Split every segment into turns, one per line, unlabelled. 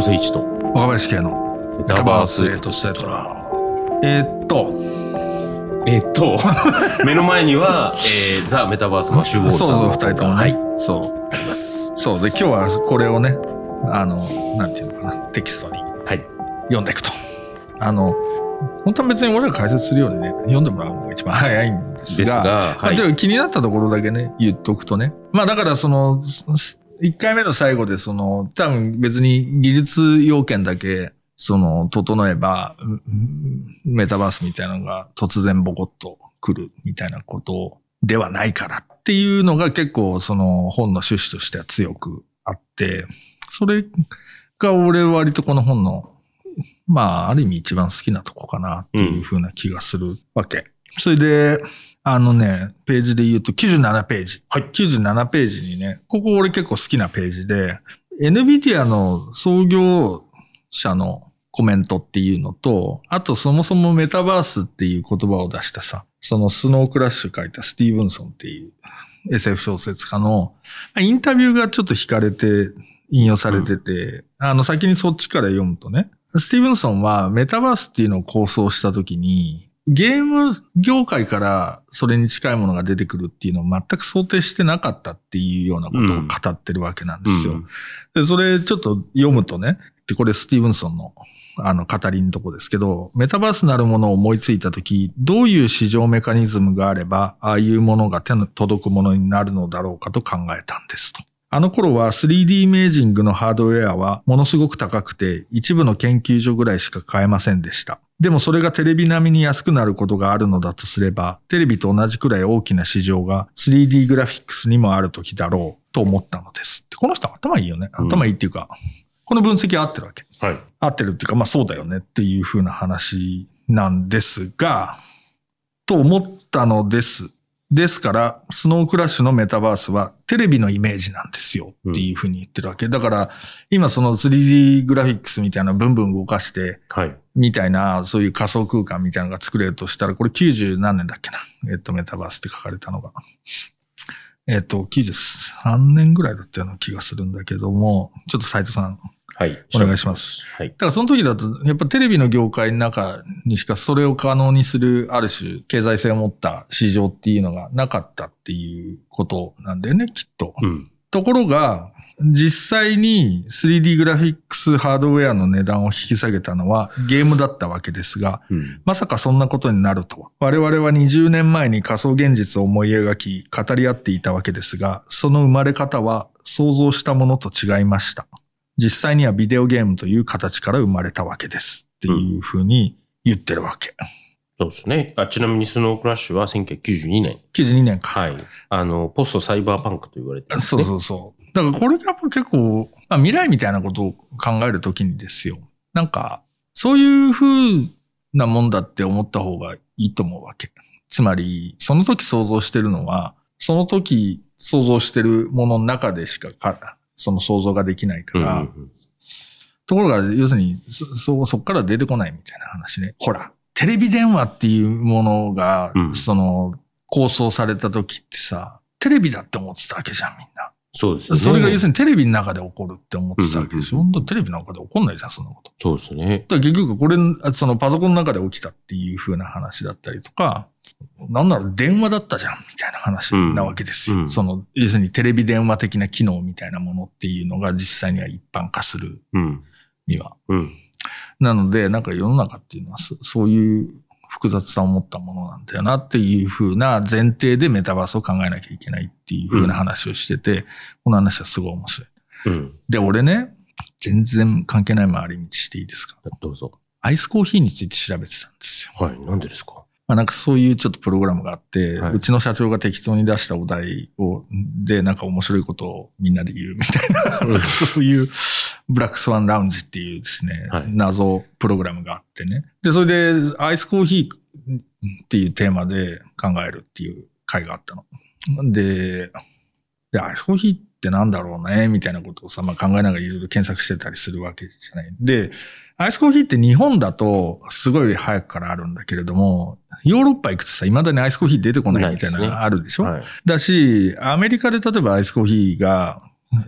誠一と
若林系の
メタバース
エトセトラ。えーっと、
えっと 目の前には、えー、ザ・メタバースマッシュボールさん
そうそう、
の
二人ともね。
はい
そう。
あります
そう。で、今日はこれをね、あの、なんていうのかな、テキストに
はい
読んでいくと。あの、本当は別に俺ら解説するようにね、読んでもらうのが一番早いんですが、
ですが
まあ
はい
ちょっと気になったところだけね、言っとくとね。まあだからその、1回目の最後でその、多分別に技術要件だけ、その、整えば、メタバースみたいなのが突然ボコッと来るみたいなことではないからっていうのが結構その本の趣旨としては強くあって、それが俺割とこの本の、まあ、ある意味一番好きなとこかなっていう風な気がするわけ。それで、あのね、ページで言うと97ページ。はい。97ページにね、ここ俺結構好きなページで、NVIDIA の創業者のコメントっていうのと、あとそもそもメタバースっていう言葉を出したさ、そのスノークラッシュ書いたスティーブンソンっていう SF 小説家のインタビューがちょっと引かれて引用されてて、あの先にそっちから読むとね、スティーブンソンはメタバースっていうのを構想したときに、ゲーム業界からそれに近いものが出てくるっていうのを全く想定してなかったっていうようなことを語ってるわけなんですよ。
うん
で、それちょっと読むとね、で、これスティーブンソンのあの語りのとこですけど、メタバースなるものを思いついたとき、どういう市場メカニズムがあれば、ああいうものが手の届くものになるのだろうかと考えたんですと。あの頃は 3D イメージングのハードウェアはものすごく高くて一部の研究所ぐらいしか買えませんでした。でもそれがテレビ並みに安くなることがあるのだとすれば、テレビと同じくらい大きな市場が 3D グラフィックスにもある時だろうと思ったのです。この人頭いいよね。頭いいっていうか、この分析は合ってるわけ。
はい
合ってるっていうか、まあそうだよねっていう風な話なんですが、と思ったのです。ですから、スノークラッシュのメタバースはテレビのイメージなんですよっていう風に言ってるわけ。だから、今その 3D グラフィックスみたいなブンブン動かして、
はい
みたいな、そういう仮想空間みたいなのが作れるとしたら、これ90何年だっけな？えっと、メタバースって書かれたのが。えっと、93年ぐらいだったような気がするんだけども、ちょっと斉藤さん、
はい
お願いします。
はい
だからその時だと、やっぱテレビの業界の中にしかそれを可能にする、ある種、経済性を持った市場っていうのがなかったっていうことなんだよね、きっと。
うん
ところが、実際に 3D グラフィックスハードウェアの値段を引き下げたのはゲームだったわけですが、
うん
まさかそんなことになるとは。我々は20年前に仮想現実を思い描き、語り合っていたわけですが、その生まれ方は想像したものと違いました。実際にはビデオゲームという形から生まれたわけです。っていうふうに言ってるわけ。
そうですねあちなみにスノークラッシュは1992年
92年か。
はいあのポストサイバーパンクと言われてますね
そうそうそう。だからこれがやっぱ結構、まあ、未来みたいなことを考えるときにですよ。なんか、そういうふうなもんだって思った方がいいと思うわけ。つまり、その時想像してるのは、その時想像してるものの中でしかか、その想像ができないから、
うんうんうん
ところが、要するに、そ、そ、そっから出てこないみたいな話ね。ほら、テレビ電話っていうものが、
うん
その、構想された時ってさ、テレビだって思ってたわけじゃん、みんな。
そうですよね
それが要するにテレビの中で起こるって思ってたわけでしょ。本当テレビの中で起こんないじゃん、そんなこと。
そうですね
だ結局これ、そのパソコンの中で起きたっていう風な話だったりとか、なんなら電話だったじゃん、みたいな話なわけですよ。
うんうん
その、要するにテレビ電話的な機能みたいなものっていうのが実際には一般化する
うん
には。
うん
なので、なんか世の中っていうのはそそういう複雑さを持ったものなんだよなっていう風な前提でメタバースを考えなきゃいけないっていう風な話をしてて、この話はすごい面白い。
うん。
で、俺ね、全然関係ない回り道していいですか？
どうぞ。
アイスコーヒーについて調べてたんですよ。
はいなんでですか？
まあ、なんかそういうちょっとプログラムがあって、
はい。う
ちの社長が適当に出したお題を、で、なんか面白いことをみんなで言うみたいな、そういうブラックスワンラウンジっていうですね、
はい
謎プログラムがあってね。で、それでアイスコーヒーっていうテーマで考えるっていう会があったの。で、で、アイスコーヒーってなんだろうね、みたいなことをさ、まあ、考えながらいろいろ検索してたりするわけじゃない。で、アイスコーヒーって日本だとすごい早くからあるんだけれども、ヨーロッパ行くとさ、未だにアイスコーヒー出てこないみたいなのあるでしょ、
はい
だし、アメリカで例えばアイスコーヒーが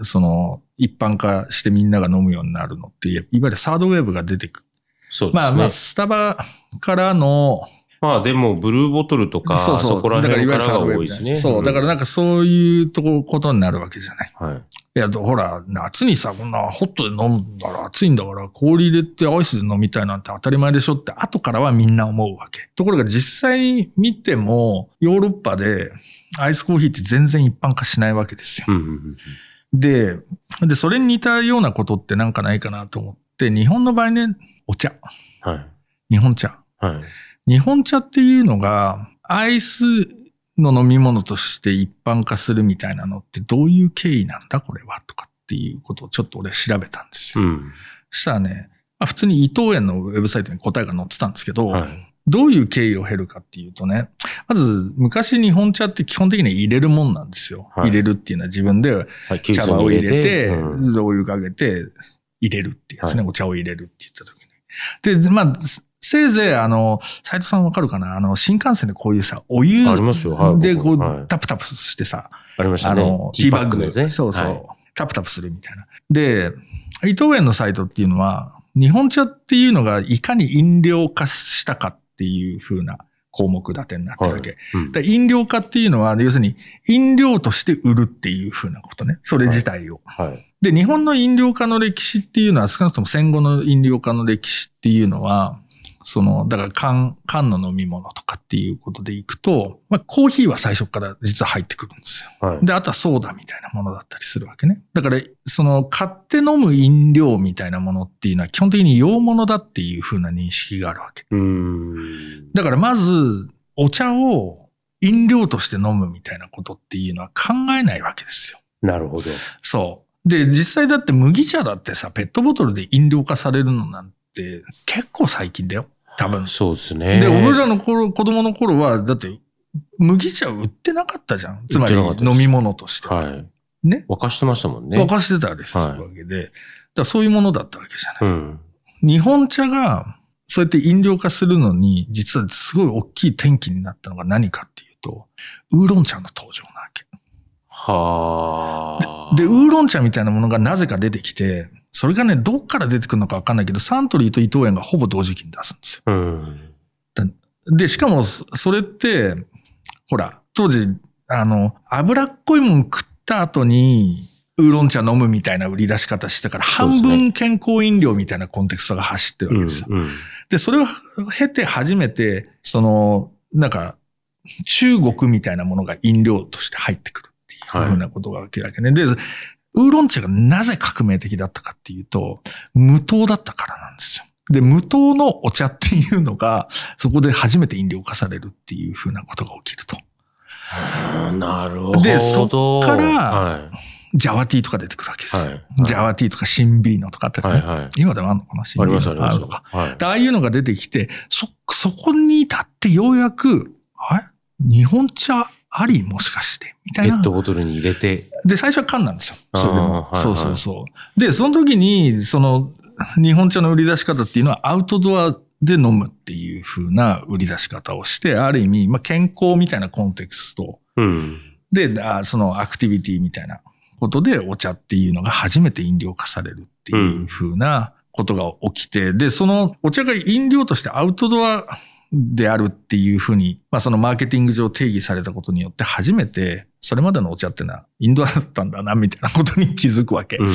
その、一般化してみんなが飲むようになるのって、いわゆるサードウェーブが出てく
そうですね。
まあまあ、スタバからの、
まあでも、ブルーボトルとか、
そうそう。
こら辺からが多いですね。
そう。だからなんかそういうとこ、ことになるわけじゃない。
ら、はい。
いや、ほら、夏にさ、こんなホットで飲んだら暑いんだから、氷入れてアイスで飲みたいなんて当たり前でしょって、後からはみんな思うわけ。ところが実際に見ても、ヨーロッパでアイスコーヒーって全然一般化しないわけですよ。
うんうんうん
で、で、それに似たようなことってなんかないかなと思って、日本の場合ね、お茶。
はい。
日本茶。
はい。
日本茶っていうのが、アイスの飲み物として一般化するみたいなのってどういう経緯なんだこれはとかっていうことをちょっと俺調べたんですよ。
うん。
そしたらね、まあ、普通に伊藤園のウェブサイトに答えが載ってたんですけど、
はい。
どういう経緯を経るかっていうとね、まず昔日本茶って基本的には入れるもんなんですよ。
はい。
入れるっていうのは自分で茶葉を
に
入れて、
うん。
お湯かけて入れるっていうやつね、
は
お茶を入れるって言った時に。で、まあ、せいぜいあの、斉藤さんわかるかな？あの、新幹線でこういうさ、お湯でこう、
はい。
タプタプしてさ、
ありましたね。
あの、
ティーバッグですね。
そうそう、
はい
タプタプするみたいな。で、伊藤園のサイトっていうのは、日本茶っていうのがいかに飲料化したかっていう風な項目立てになってるわけ。
うん
で飲料化っていうのは、要するに飲料として売るっていう風なことね。それ自体を。
はい。
で、日本の飲料化の歴史っていうのは少なくとも戦後の飲料化の歴史っていうのは、その、だから缶、缶の飲み物とかっていうことでいくと、まあコーヒーは最初から実は入ってくるんですよ。
はい。
で、あとはソーダみたいなものだったりするわけね。だから、その、買って飲む飲料みたいなものっていうのは基本的に洋物だっていう風な認識があるわけ。だからまず、お茶を飲料として飲むみたいなことっていうのは考えないわけですよ。
なるほど。
そう。で、実際だって麦茶だってさ、ペットボトルで飲料化されるのなんて結構最近だよ。多分。
そうですね。
で、俺らの頃、子供の頃は、だって、麦茶売ってなかったじゃん。つまり飲み物として。
はい。
ね？
沸かしてましたもんね。
沸かしてたりするわけで、だそういうものだったわけじゃない。
うん。
日本茶が、そうやって飲料化するのに、実はすごい大きい転機になったのが何かっていうと、ウーロン茶の登場なわけ。
はあ。
で、ウーロン茶みたいなものがなぜか出てきて、それがね、どっから出てくるのかわかんないけど、サントリーと伊藤園がほぼ同時期に出すんですよ。
うん。
で、しかも、そそれって、ほら、当時、あの、脂っこいもん食った後に、ウーロン茶飲むみたいな売り出し方してたから、半分健康飲料みたいなコンテクストが走ってるわ
うん。
けですよ。
うん。
で、それを経て初めて、その、なんか、中国みたいなものが飲料として入ってくるっていうふうなことが起きるわけね。で、ウーロン茶がなぜ革命的だったかっていうと、無糖だったからなんですよ。で、無糖のお茶っていうのが、そこで初めて飲料化されるっていうふうなことが起きると。
なるほど。
でそっから
はい。
ジャワティーとか出てくるわけですよ。
はい
ジャワティーとかシンビーノとかってね、
はいはい。
今でもあるのかなシンビーノ
ありますあ。
るのか。
はい。
でああいうのが出てきて、そ、そこに至ってようやく、あれ？日本茶ありもしかしてみたいな
ペッ。トボトルに入れて。
で、最初は缶なんですよ。それでも。
あーはいはい
そうそうそう。で、その時に、その、日本茶の売り出し方っていうのはアウトドアで飲むっていう風な売り出し方をして、ある意味、まあ、健康みたいなコンテクスト
うん。
で、あそのアクティビティみたいなことでお茶っていうのが初めて飲料化されるっていう風なことが起きて、で、そのお茶が飲料としてアウトドアであるっていうふうに、まあそのマーケティング上定義されたことによって初めて、それまでのお茶ってのはインドアだったんだな、みたいなことに気づくわけ。
うん。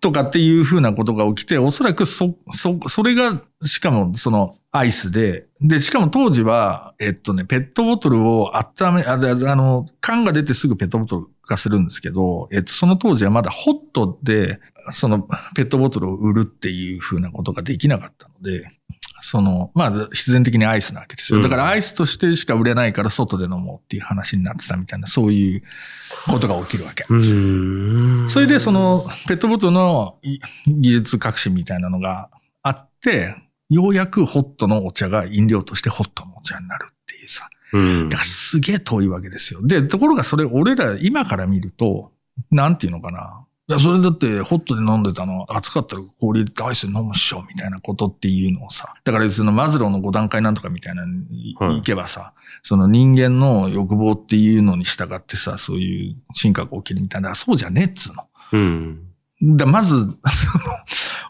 とかっていうふうなことが起きて、おそらくそ、そ、それが、しかもそのアイスで、で、しかも当時は、えっとね、ペットボトルを温め、あ、であの、缶が出てすぐペットボトル化するんですけど、えっと、その当時はまだホットで、そのペットボトルを売るっていうふうなことができなかったので、その、まあ、必然的にアイスなわけですよ。だからアイスとしてしか売れないから外で飲もうっていう話になってたみたいな、そういうことが起きるわけ。
うん。
それでそのペットボトルのい技術革新みたいなのがあって、ようやくホットのお茶が飲料としてホットのお茶になるっていうさ。
うん
だからすげえ遠いわけですよ。で、ところがそれ俺ら今から見ると、なんていうのかな。いや、それだってホットで飲んでたの暑かったら氷でアイスで飲むっしょ、みたいなことっていうのをさ。だからそのマズローの5段階なんとかみたいなのに
はい
行けばさ、その人間の欲望っていうのに従ってさ、そういう進化が起きるみたいな、そうじゃねえっつうの。
うん。
だまず、その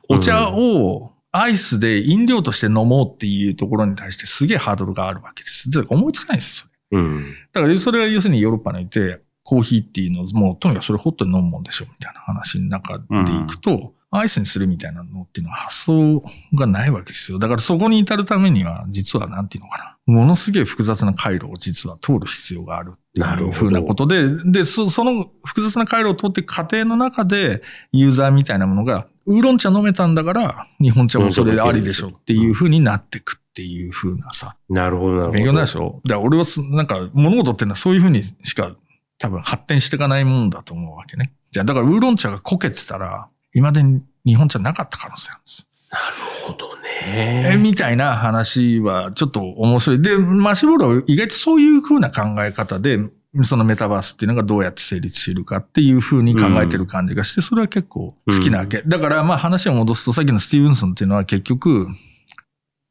お茶をアイスで飲料として飲もうっていうところに対してすげえハードルがあるわけです。だから思いつかないんですよ、それ。
うん。
だからそれは要するにヨーロッパにいて、コーヒーっていうのをもうとにかくそれホットに飲むもんでしょみたいな話の中でいくと、アイスにするみたいなのっていうのは発想がないわけですよ。だからそこに至るためには、実はなんていうのかな。ものすげえ複雑な回路を実は通る必要があるっていうふうなことで、で、そその複雑な回路を通って過程の中でユーザーみたいなものが、ウーロン茶飲めたんだから、日本茶もそれでありでしょっていうふうになってくっていうふうなさ、
なるほど、なるほど。
勉強になるでしょだから俺はそなんか物事っていうのはそういうふうにしか多分発展していかないもんだと思うわけね。じゃあだからウーロン茶がこけてたら、今までに日本茶なかった可能性あるんです。
なるほど
え、
ね。
みたいな話はちょっと面白い。で、マシュボールは意外とそういう風な考え方で、そのメタバースっていうのがどうやって成立しているかっていう風に考えてる感じがして、それは結構好きなわけ。だからまあ話を戻すと、さっきのスティーブンソンっていうのは結局、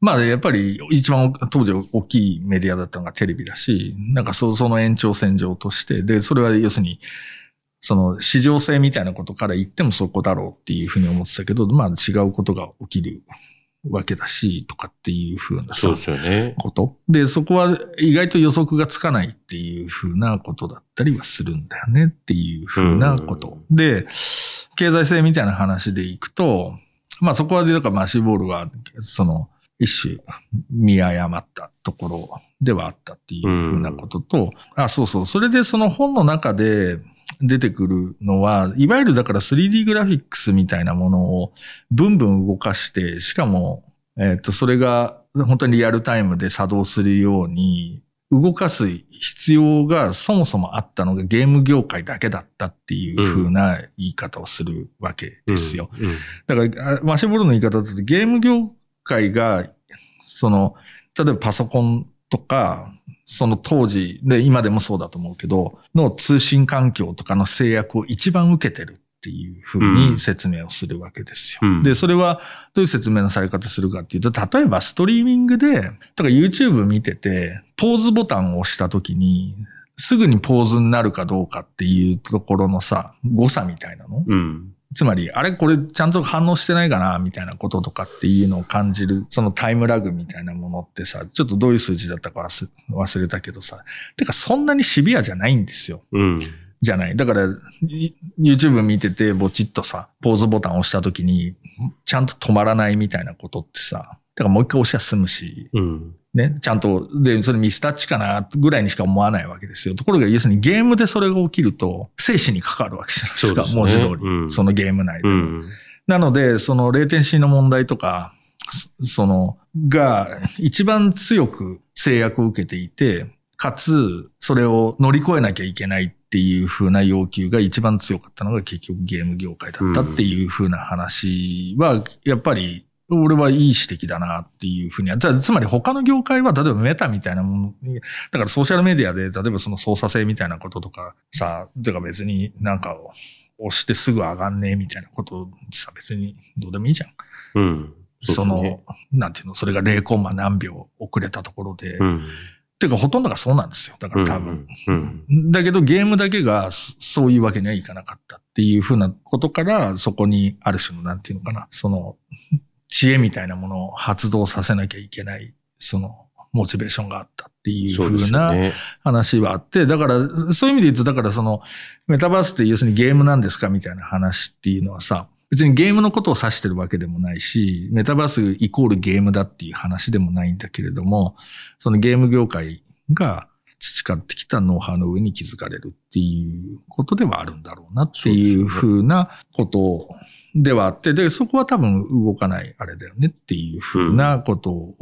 まあやっぱり一番当時大きいメディアだったのがテレビだし、なんかそその延長線上として、で、それは要するに、その市場性みたいなことから言ってもそこだろうっていうふうに思ってたけど、まあ違うことが起きるわけだし、とかっていうふうなさ
そうですよね。
こと。で、そこは意外と予測がつかないっていうふうなことだったりはするんだよねっていうふうなこと。で、経済性みたいな話でいくと、まあそこはで、だからマシュボールは、その、一種見誤ったところではあったっていうふうなことと、あ、そうそう。それでその本の中で出てくるのは、いわゆるだから 3D グラフィックスみたいなものをブンブン動かして、しかも、えっ、と、それが本当にリアルタイムで作動するように、動かす必要がそもそもあったのがゲーム業界だけだったっていう風な言い方をするわけですよ。
うん。うん
だから、あマシュボールの言い方だとゲーム業界が、その、例えばパソコンとか、その当時で、今でもそうだと思うけど、の通信環境とかの制約を一番受けてるっていうふうに説明をするわけですよ。
うん
で、それはどういう説明のされ方するかっていうと、例えばストリーミングで、だから YouTube 見てて、ポーズボタンを押した時に、すぐにポーズになるかどうかっていうところのさ、誤差みたいなの
うん。
つまり、あれこれちゃんと反応してないかなみたいなこととかっていうのを感じる、そのタイムラグみたいなものってさ、ちょっとどういう数字だったか忘忘れたけどさ、てかそんなにシビアじゃないんですよ。
うん。
じゃない。だから、い YouTube 見てて、ぼちっとさ、ポーズボタンを押した時に、ちゃんと止まらないみたいなことってさ、だからもう一回押しゃ済むし、
うん。
ね、ちゃんと、で、それミスタッチかな、ぐらいにしか思わないわけですよ。ところが、要するにゲームでそれが起きると、生死に関わるわけじゃないですか。
すね
文字通り、
うん
そのゲーム内でも。
うん。
なので、その latency の問題とか、そその、が一番強く制約を受けていて、かつ、それを乗り越えなきゃいけないっていう風な要求が一番強かったのが結局ゲーム業界だったっていう風な話は、やっぱり、俺はいい指摘だなっていうふうには。じゃあつまり他の業界は、例えばメタみたいなものに、だからソーシャルメディアで、例えばその操作性みたいなこととかさ、てか別になんか押してすぐ上がんねえみたいなことさ、別にどうでもいいじゃん。
うん。
その、なんていうの、それが0コンマ何秒遅れたところで。
うん。
てかほとんどがそうなんですよ。だから多分。
うん。うん
だけどゲームだけがそそういうわけにはいかなかったっていうふうなことから、そこにある種のなんていうのかな、その知恵みたいなものを発動させなきゃいけない、そのモチベーションがあったっていう
そうです
ふうな。話はあって、だからそういう意味で言うと、だからそのメタバースって要するにゲームなんですかみたいな話っていうのはさ、別にゲームのことを指してるわけでもないし、メタバースイコールゲームだっていう話でもないんだけれども、そのゲーム業界が培ってきたノウハウの上に気づかれるっていうことではあるんだろうなっていうふうなことではあって、で、そこは多分動かないあれだよねっていうふうなことを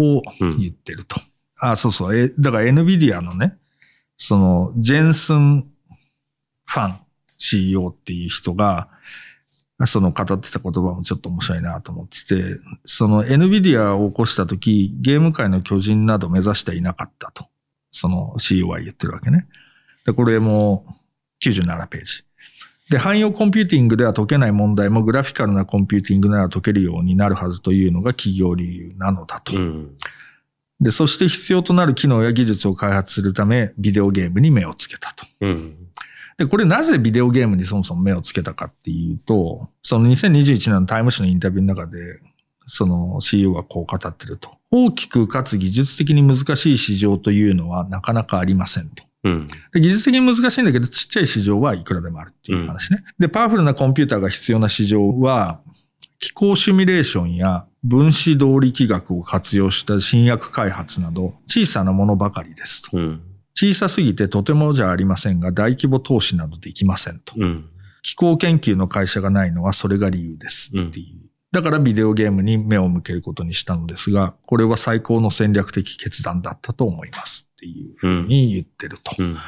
言ってると。あ、そうそう。え、だから NVIDIA のね、その、ジェンスン・ファン CEO っていう人が、その語ってた言葉もちょっと面白いなと思ってて、その NVIDIA を起こしたとき、ゲーム界の巨人など目指していなかったと。その CEO は言ってるわけね。で、これも97ページ。で、汎用コンピューティングでは解けない問題もグラフィカルなコンピューティングなら解けるようになるはずというのが起業理由なのだと。
うん。
で、そして必要となる機能や技術を開発するため、ビデオゲームに目をつけたと。
うん。
で、これなぜビデオゲームにそもそも目をつけたかっていうと、その2021年のタイム誌のインタビューの中で、その CEO はこう語ってると。大きくかつ技術的に難しい市場というのはなかなかありませんと。
うん。
で技術的に難しいんだけど、ちっちゃい市場はいくらでもあるっていう話ね。で、パワフルなコンピューターが必要な市場は、気候シミュレーションや分子動力学を活用した新薬開発など小さなものばかりですと。
うん。
小さすぎてとてもじゃありませんが大規模投資などできませんと。
うん。
気候研究の会社がないのはそれが理由ですっていう。だからビデオゲームに目を向けることにしたのですが、これは最高の戦略的決断だったと思いますっていうふうに言ってると。
うん。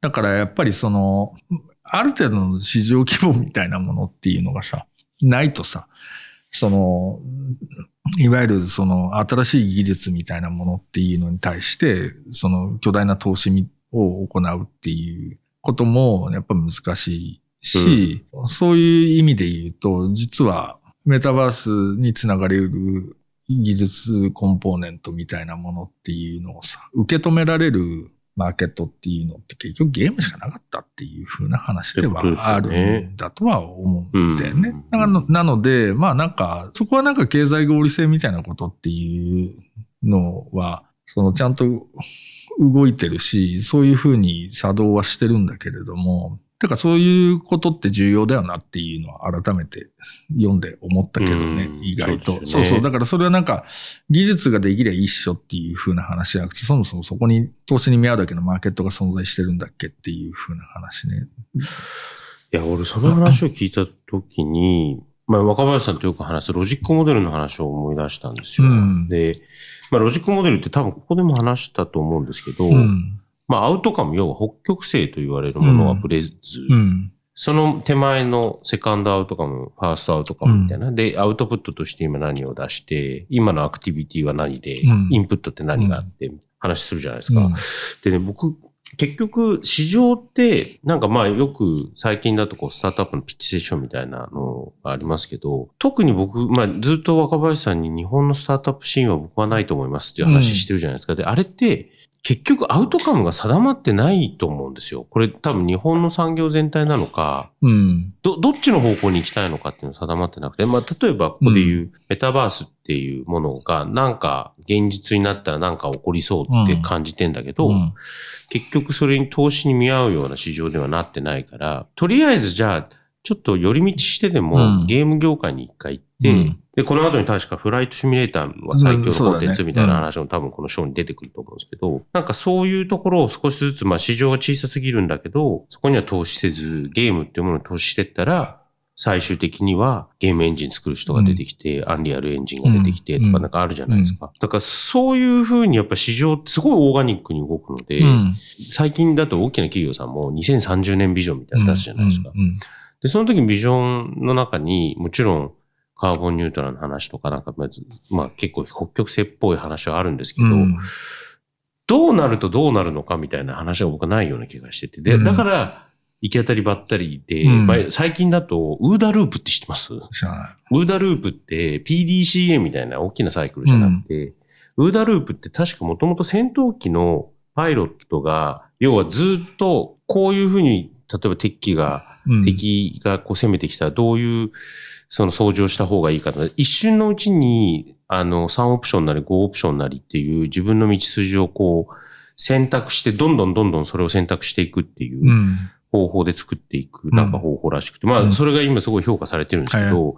だからやっぱりその、ある程度の市場規模みたいなものっていうのがさ、ないとさ、その、いわゆるその新しい技術みたいなものっていうのに対して、その巨大な投資を行うっていうこともやっぱ難しいし、そういう意味で言うと、実はメタバースにつながれる技術コンポーネントみたいなものっていうのをさ、受け止められるマーケットっていうのって結局ゲームしかなかったっていう風な話ではあるんだとは思うんだよね。
うん
なので、まあなんか、そこはなんか経済合理性みたいなことっていうのは、そのちゃんと動いてるし、そういう風に作動はしてるんだけれども、だからそういうことって重要だよなっていうのは改めて読んで思ったけどね、
うん
意外と。
そうね
そうそう。だからそれはなんか技術ができりゃ一緒っていう風な話じゃなくて、そもそもそこに投資に見合うだけのマーケットが存在してるんだっけっていう風な話ね。
いや、俺その話を聞いたときに、まあ若林さんとよく話すロジックモデルの話を思い出したんですよ。
うん
で、まあロジックモデルって多分ここでも話したと思うんですけど、
うん。
まあアウトカム、要は北極星と言われるものはブレず、
うん。
その手前のセカンドアウトカム、ファーストアウトカムみたいな。で、アウトプットとして今何を出して、今のアクティビティは何で、
うん
インプットって何があって、話するじゃないですか。
うん
でね、僕、結局、市場って、なんかまあよく最近だとこう、スタートアップのピッチセッションみたいなのがありますけど、特に僕、まあずっと若林さんに日本のスタートアップシーンは僕はないと思いますっていう話してるじゃないですか。で、あれって、結局アウトカムが定まってないと思うんですよ。これ多分日本の産業全体なのか、
うん。
ど、どっちの方向に行きたいのかっていうの定まってなくて、まあ、例えばここで言う、メタバースっていうものが、なんか現実になったらなんか起こりそうって感じてんだけど、
うん
結局それに投資に見合うような市場ではなってないから、とりあえずじゃあ、ちょっと寄り道してでも、
うん
ゲーム業界に一回行って、
うん。
で、この後に確かフライトシミュレーターは最強のコンテンツみたいな
うん
話も多分この章に出てくると思うんですけど、なんかそういうところを少しずつ、まあ市場が小さすぎるんだけど、そこには投資せず、ゲームっていうものに投資してったら、最終的にはゲームエンジン作る人が出てきて、アンリアルエンジンが出てきてと
うん。
かなんかあるじゃないですか。だからそういうふうにやっぱ市場すごいオーガニックに動くので、
うん。
最近だと大きな企業さんも2030年ビジョンみたいなの出すじゃないですか。
うん。うん。
で、その時ビジョンの中に、もちろんカーボンニュートラルの話とかなんか、まあ結構北極星っぽい話はあるんですけど、
うん。
どうなるとどうなるのかみたいな話は僕はないような気がしてて。で、
うん。
だから、行き当たりばったりで、
うん。
まあ最近だと、ウーダループって知ってます？
知らない。
ウーダループって PDCA みたいな大きなサイクルじゃなくて、ウーダループって確かもともと戦闘機のパイロットが、要はずっとこういうふうに、例えば敵機が、
うん。
敵がこう攻めてきたらどういう、その操縦をした方がいいかと。一瞬のうちに、あの、3オプションなり5オプションなりっていう自分の道筋をこう、選択して、どんどんどんどんそれを選択していくっていう
うん。
方法で作っていく、なんか方法らしくて、まあ、
うん。
それが今すごい評価されてるんですけど、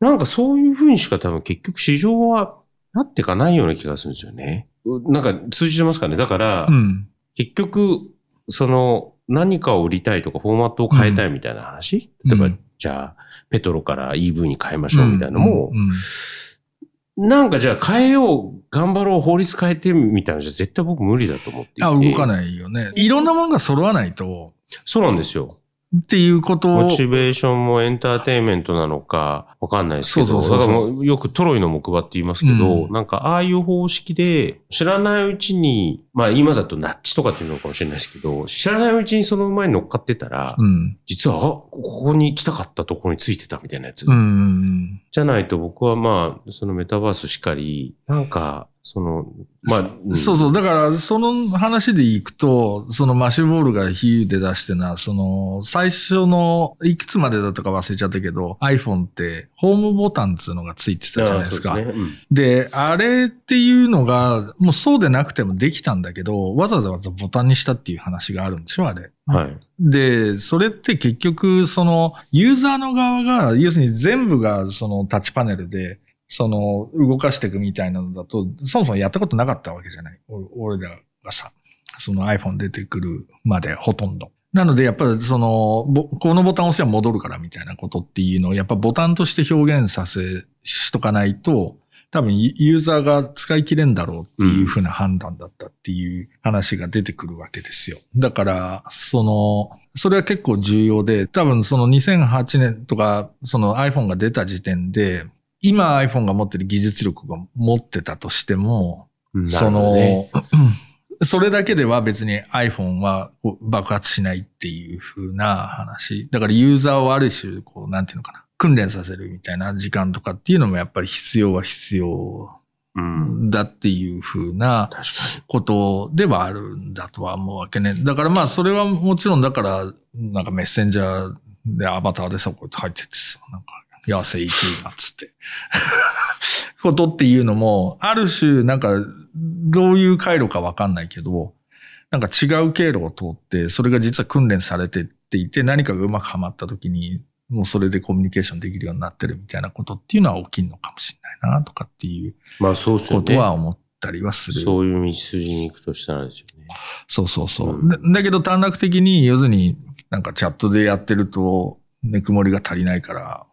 なんかそういうふうにしか多分結局市場はなってかないような気がするんですよね。なんか通じてますかね。だから、
うん。
結局、その何かを売りたいとかフォーマットを変えたいみたいな話、
うん。
例えば、
うん
じゃあ、ペトロから EV に変えましょうみたいなのも、
うん
なんかじゃあ変えよう、頑張ろう、法律変えてみたいなのじゃ絶対僕無理だと思っていて。
あ、動かないよね。いろんなものが揃わないと、
そうなんですよ。
っていうことを
モ、チベーションもエンターテインメントなのかわかんないですけど、
そうそうそう
よくトロイの木馬って言いますけど、
うん
なんかああいう方式で知らないうちに、まあ今だとナッチとかっていうのかもしれないですけど、知らないうちにその前に乗っかってたら、
うん。
実は、あ、ここに来たかったところについてたみたいなやつ。
うんうん
じゃないと僕はまあ、そのメタバースしかり、なんか、その、まあ、うん
そうそう。だから、その話でいくと、そのマシュボールが比喩で出してな、その、最初の、いくつまでだったか忘れちゃったけど、iPhone って、ホームボタンっていうのがついてたじゃないですか。
ですねうん
で、あれっていうのが、もうそうでなくてもできたんだけど、わざわざボタンにしたっていう話があるんでしょあれ。
はい。
で、それって結局、その、ユーザーの側が、要するに全部がそのタッチパネルで、その、動かしていくみたいなのだと、そもそもやったことなかったわけじゃない。俺らがさ、その iPhone 出てくるまでほとんど。なので、やっぱりその、このボタン押せば戻るからみたいなことっていうのを、やっぱボタンとして表現させ、しとかないと、多分ユーザーが使い切れんだろうっていうふうな判断だったっていう話が出てくるわけですよ。だから、その、それは結構重要で、多分その2008年とか、その iPhone が出た時点で、今 iPhone が持ってる技術力が持ってたとしても、
うん
その、それだけでは別に iPhone は爆発しないっていう風な話。だからユーザーをある種、こう、なんていうのかな。訓練させるみたいな時間とかっていうのもやっぱり必要は必要
うん。
だっていう風なことではあるんだとは思うわけね。だからまあそれはもちろんだから、なんかメッセンジャーでアバターでさ、こうやって入ってってさ、なんか、やせ1位なっつって。ことっていうのも、ある種なんか、どういう回路かわかんないけど、なんか違う経路を通って、それが実は訓練されてっていて、何かがうまくはまった時に、もうそれでコミュニケーションできるようになってるみたいなことっていうのは起きるのかもしれないな、とかっていう
に。まあそうですよね。
ことは思ったりはする。
そういう道筋に行くとしたらですよね。
そうそうそう。
うん
だだけど短絡的に、要するになんかチャットでやってると、ぬくもりが足りないから、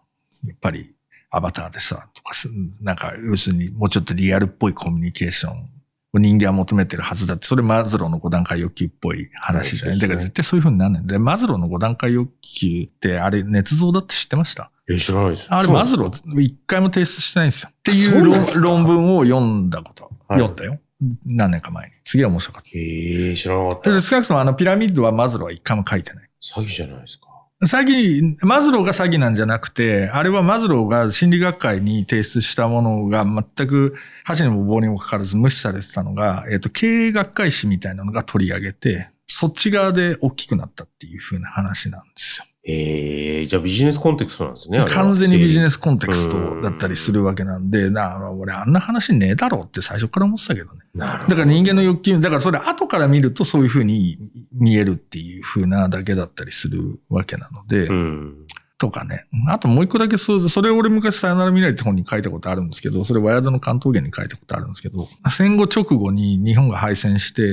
やっぱりアバターでさ、とかす、なんか要するにもうちょっとリアルっぽいコミュニケーションを人間は求めてるはずだって、それマズローの5段階欲求っぽい話じゃない？
はい
だから絶対そういう風になんないんで、マズローの5段階欲求ってあれ捏造だって知ってました？
え、知らないです。
あれマズロー一回も提出してないんですよ。ってい
そう
う論文を読んだこと、
はい
読んだよ。何年か前に。すげえ面白かった。
ええ知らなかった。
で少なくともあのピラミッドはマズローは一回も書いてない。
詐欺じゃないですか。
詐欺、マズローが詐欺なんじゃなくて、あれはマズローが心理学会に提出したものが全く箸にも棒にもかからず無視されてたのが、えっ、と、経営学会誌みたいなのが取り上げて、そっち側で大きくなったっていう風な話なんですよ。
ええじゃあビジネスコンテクストなんですね。
完全にビジネ
ス。
スコンテクストだったりするわけなんで、な俺あんな話ねえだろうって最初から思ってたけどね。
なるほど。
だから人間の欲求、だからそれ後から見るとそういう風に見えるっていう風なだけだったりするわけなので、
うん。
とかね。あともう一個だけそう、それ俺昔さよなら未来って本に書いたことあるんですけど、それワイヤードの関東源に書いたことあるんですけど、戦後直後に日本が敗戦して、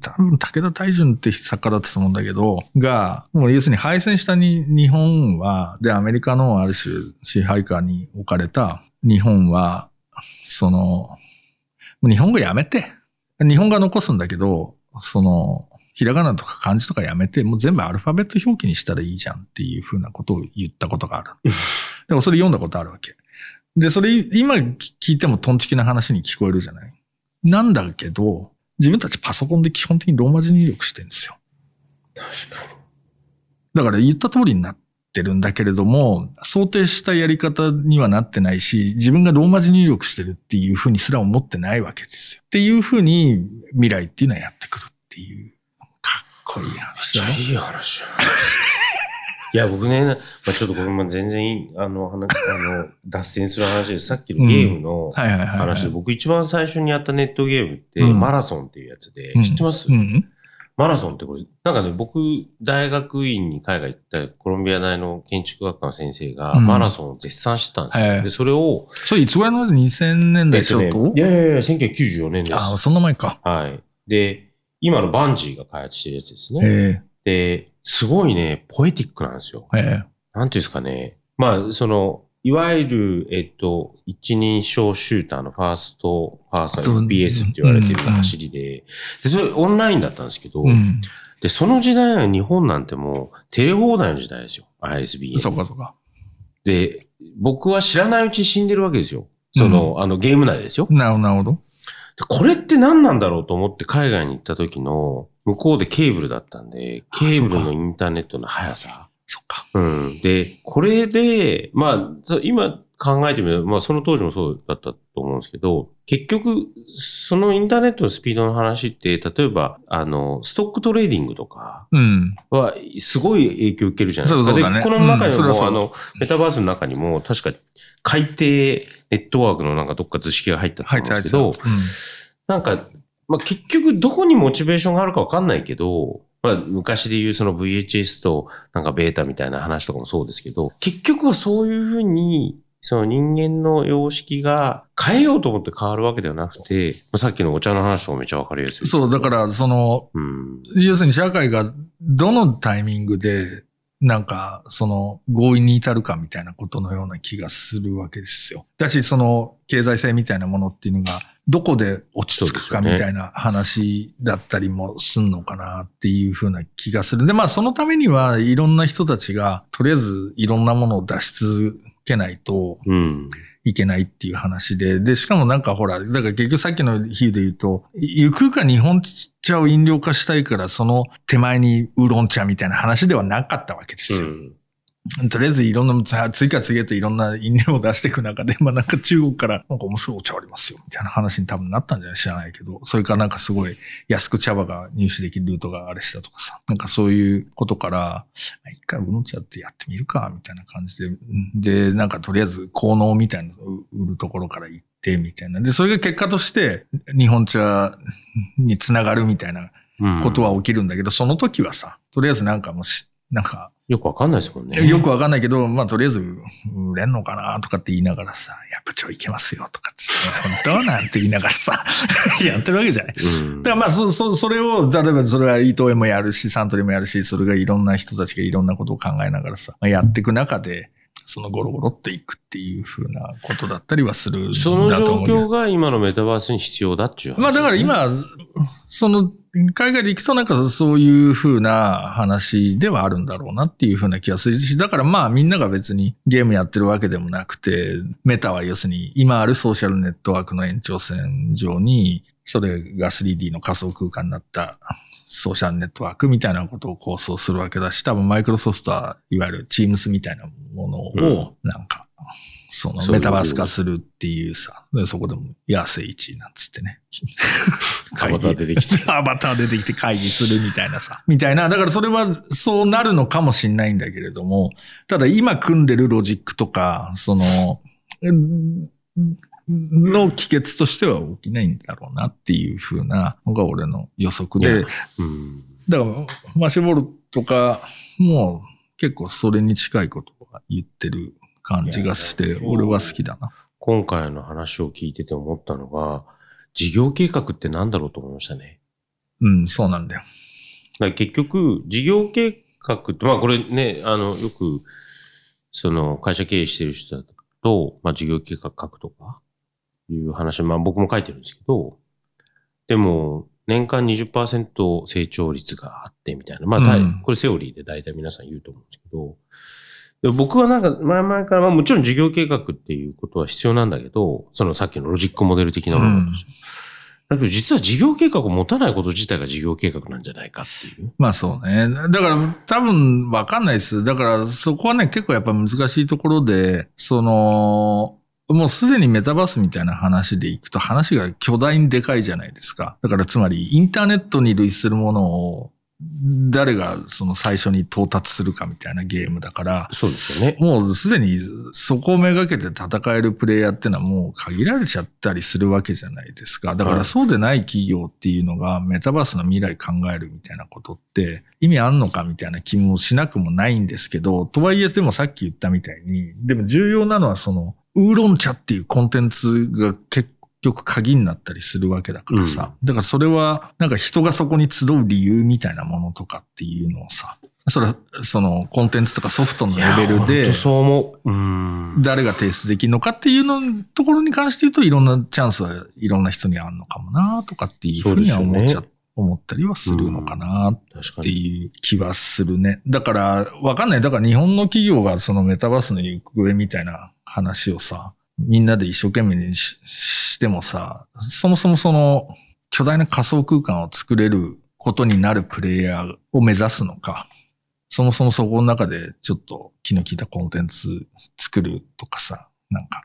多分武田大順って作家だったと思うんだけど、が、もう要するに敗戦したに日本は、でアメリカのある種支配下に置かれた日本は、その、日本語やめて、日本語は残すんだけど、その、ひらがなとか漢字とかやめて、もう全部アルファベット表記にしたらいいじゃんっていうふうなことを言ったことがある。でもそれ読んだことあるわけ。で、それ今聞いてもトンチキな話に聞こえるじゃない？なんだけど、自分たちパソコンで基本的にローマ字入力してるんですよ。
確かに。
だから言った通りになってるんだけれども、想定したやり方にはなってないし、自分がローマ字入力してるっていうふうにすら思ってないわけですよ。っていうふうに未来っていうのはやってくるっていう、かいい話。
めっちゃいい話。いや、僕ね、まあ、ちょっとこれも全然あの、話、あの、脱線する話で、さっきのゲームの。話で、僕一番最初にやったネットゲームって、
うん
マラソンっていうやつで、
うん
知ってます、
うん。
マラソンってこれ、なんかね、僕、大学院に海外行ったコロンビア大の建築学科の先生が、
うん
マラソンを絶賛してたんですよ。
はい
で、それを、
それいつぐらいの2000年代初
えっと
頭、
ねいやいやいや、1994年です。
ああ、そんな前か。
はい。で、今のバンジーが開発してるやつですね。
え
で、すごいね、ポエティックなんですよ。
ええ
なんていうんですかね。まあ、その、いわゆる、えっと、一人称シューターのファースト、ファースト FPS って言われてる
うん
走りで、で、それオンラインだったんですけど。で、その時代は日本なんてもう、テレ放題の時代ですよ。ISB。
そうかそうか。
で、僕は知らないうちに死んでるわけですよ。その、あの、ゲーム内ですよ。
なるほど、
これって何なんだろうと思って海外に行った時の、向こうでケーブルだったんで、ケーブルのインターネットの速さ。
そっか。
うん。で、これで、まあ、今、考えてみれば、まあその当時もそうだったと思うんですけど、結局、そのインターネットのスピードの話って、例えば、あの、 stock trading とか
うん。
は、すごい影響を受けるじゃないですか。
そうそうだね。
で、この中にも、
うん
あの、メタバースの中にも、確か、海底ネットワークのなんかどっか図式が入ったと思うんですけど、なんか、まあ、結局どこにモチベーションがあるかわかんないけど、まあ、昔で言うその VHS となんかベータみたいな話とかもそうですけど、結局はそういうふうに、その人間の様式が変えようと思って変わるわけではなくて、まあさっきのお茶の話とかめっちゃわかりやすい。
そう、だから、その、
うん。
要するに社会がどのタイミングで、なんか、その、合意に至るかみたいなことのような気がするわけですよ。だし、その、経済性みたいなものっていうのが、どこで落ち着くかみたいな話だったりもすんのかなっていうふうな気がする。で、まあ、そのためにはいろんな人たちが、とりあえずいろんなものを出し続けないと
うん。
いけないっていう話で、で、しかもなんかほら、だから結局さっきの比喩で言うと、ゆくか日本茶を飲料化したいから、その手前にウーロン茶みたいな話ではなかったわけですよ。
うん。
とりあえずいろんな、さ次から次へといろんな飲料を出していく中で、まあなんか中国からなんか面白いお茶ありますよ、みたいな話に多分なったんじゃない知らないけど、それからなんかすごい安く茶葉が入手できるルートがあれしたとかさ、なんかそういうことから、あ一回ウーロン茶ってやってみるか、みたいな感じで、で、なんかとりあえず効能みたいなのを売るところから行って、みたいな。で、それが結果として日本茶につながるみたいな
うん
ことは起きるんだけど、その時はさ、とりあえずなんかもうし、なんか、
よくわかんないですもんね。
よくわかんないけど、まあとりあえず売れんのかなとかって言いながらさ、やっぱちょいけますよとかって、本当なんて言いながらさ、やってるわけじゃない。
うん
だからまあそ、そ、それを、例えばそれは伊藤園もやるし、サントリーもやるし、それがいろんな人たちがいろんなことを考えながらさ、まあやっていく中で、そのゴロゴロっていくっていうふうなことだったりはするんだと思うけど。
況が今のメタバースに必要だっていう話
まあだから、今、その、海外で行くとなんかそういう風な話ではあるんだろうなっていう風な気がするし、だからまあみんなが別にゲームやってるわけでもなくて、メタは要するに今あるソーシャルネットワークの延長線上に、それが 3D の仮想空間になったソーシャルネットワークみたいなことを構想するわけだし、多分マイクロソフトはいわゆる Teams みたいなものをなんか、そのメタバース化するっていうさ、でそこでも安い位なんつってね。
アバター出てきて。
アバター出てきて会議するみたいなさ。みたいな。だからそれはそうなるのかもしんないんだけれども、ただ今組んでるロジックとか、その、うんの帰結としては起きないんだろうなっていうふうなのが俺の予測で、
うん。
だからマシュボールとかも結構それに近いことを言ってる感じがして俺は好きだな。
今回の話を聞いてて思ったのが、事業計画って何だろうと思いましたね。
うん、そうなんだよ。
だ結局、事業計画って、まあこれね、あの、よく、その会社経営してる人だと、まあ事業計画書くとか、いう話、まあ僕も書いてるんですけど、でも、年間20%成長率があってみたいな。まあ、これセオリーで大体皆さん言うと思うんですけど、で僕はなんか前々から、まあもちろん事業計画っていうことは必要なんだけど、そのさっきのロジックモデル的なものだとしてだけど実は事業計画を持たないこと自体が事業計画なんじゃないかっていう。
まあそうね。だから多分わかんないです。だからそこはね結構やっぱ難しいところで、その、もうすでにメタバースみたいな話でいくと話が巨大にでかいじゃないですか。だからつまりインターネットに類するものを誰がその最初に到達するかみたいなゲームだから、
そうですよね。
もうすでにそこをめがけて戦えるプレイヤーっていうのはもう限られちゃったりするわけじゃないですか。だか
はい
らそうでない企業っていうのがメタバースの未来考えるみたいなことって意味あんのかみたいな気もしなくもないんですけど、とはいえでもさっき言ったみたいに、でも重要なのはそのウーロン茶っていうコンテンツが結局鍵になったりするわけだからさ。だからそれはなんか人がそこに集う理由みたいなものとかっていうのをさ、それはそのコンテンツとかソフトのレベルで
そう思う。うん。
誰が提出できるのかっていうのところに関して言うといろんなチャンスはいろんな人にあるのかもなとかっていうふうには思っちゃ、思ったりはするのかなって
に。
いう気はするね。だから、わかんない。だから日本の企業がそのメタバースの行方みたいな話をさ、みんなで一生懸命にししてもさ、そもそもその巨大な仮想空間を作れることになるプレイヤーを目指すのか、そもそもそこの中でちょっと気の利いたコンテンツ作るとかさ、なんか、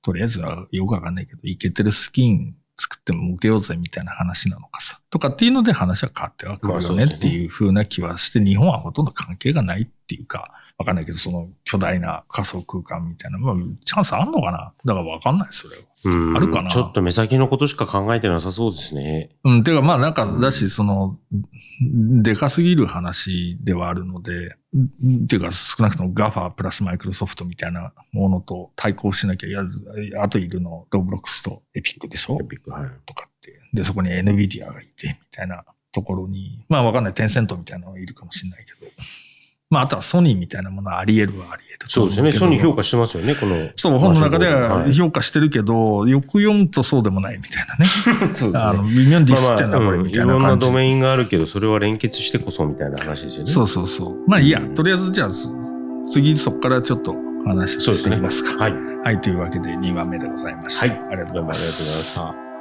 とりあえずはよくわかんないけど、いけてるスキン作っても受けようぜみたいな話なのかさ。とかっていうので話は変わってはくるよねっていう風な気はして、日本はほとんど関係がないっていうか、わかんないけど、その巨大な仮想空間みたいな、まあ、チャンスあんのかな？だからわかんない、それは。あるかな？
ちょっと目先のことしか考えてなさそうですね。
うん、てかまあなんか、だし、その、でかすぎる話ではあるので、ていうか少なくとも GAFA プラスマイクロソフトみたいなものと対抗しなきゃやず、あといるの、ロブロックスとエピックでしょ？
エピック、はい。
とかって。で、そこに NVIDIA がいて、みたいなところに、まあわかんない、テンセントみたいなのがいるかもしれないけど。まあ、あとはソニーみたいなものはあり得るはあり得る。
そうですよね。ソニー評価してますよね、この。
そう、本の中では評価してるけど、はい、よく読むとそうでもないみたいなね。
そうですね。
あの、微妙にディスってんだ、これ、みたいな
感じ。いろんなドメインがあるけど、それは連結してこそみたいな話ですよね。
そうそうそう。まあいいや、とりあえずじゃあ、次そこからちょっと話していきますか。
すね、はい。
はい、というわけで2話目でございました。
はい。ありがとうございました。ありがとうございました。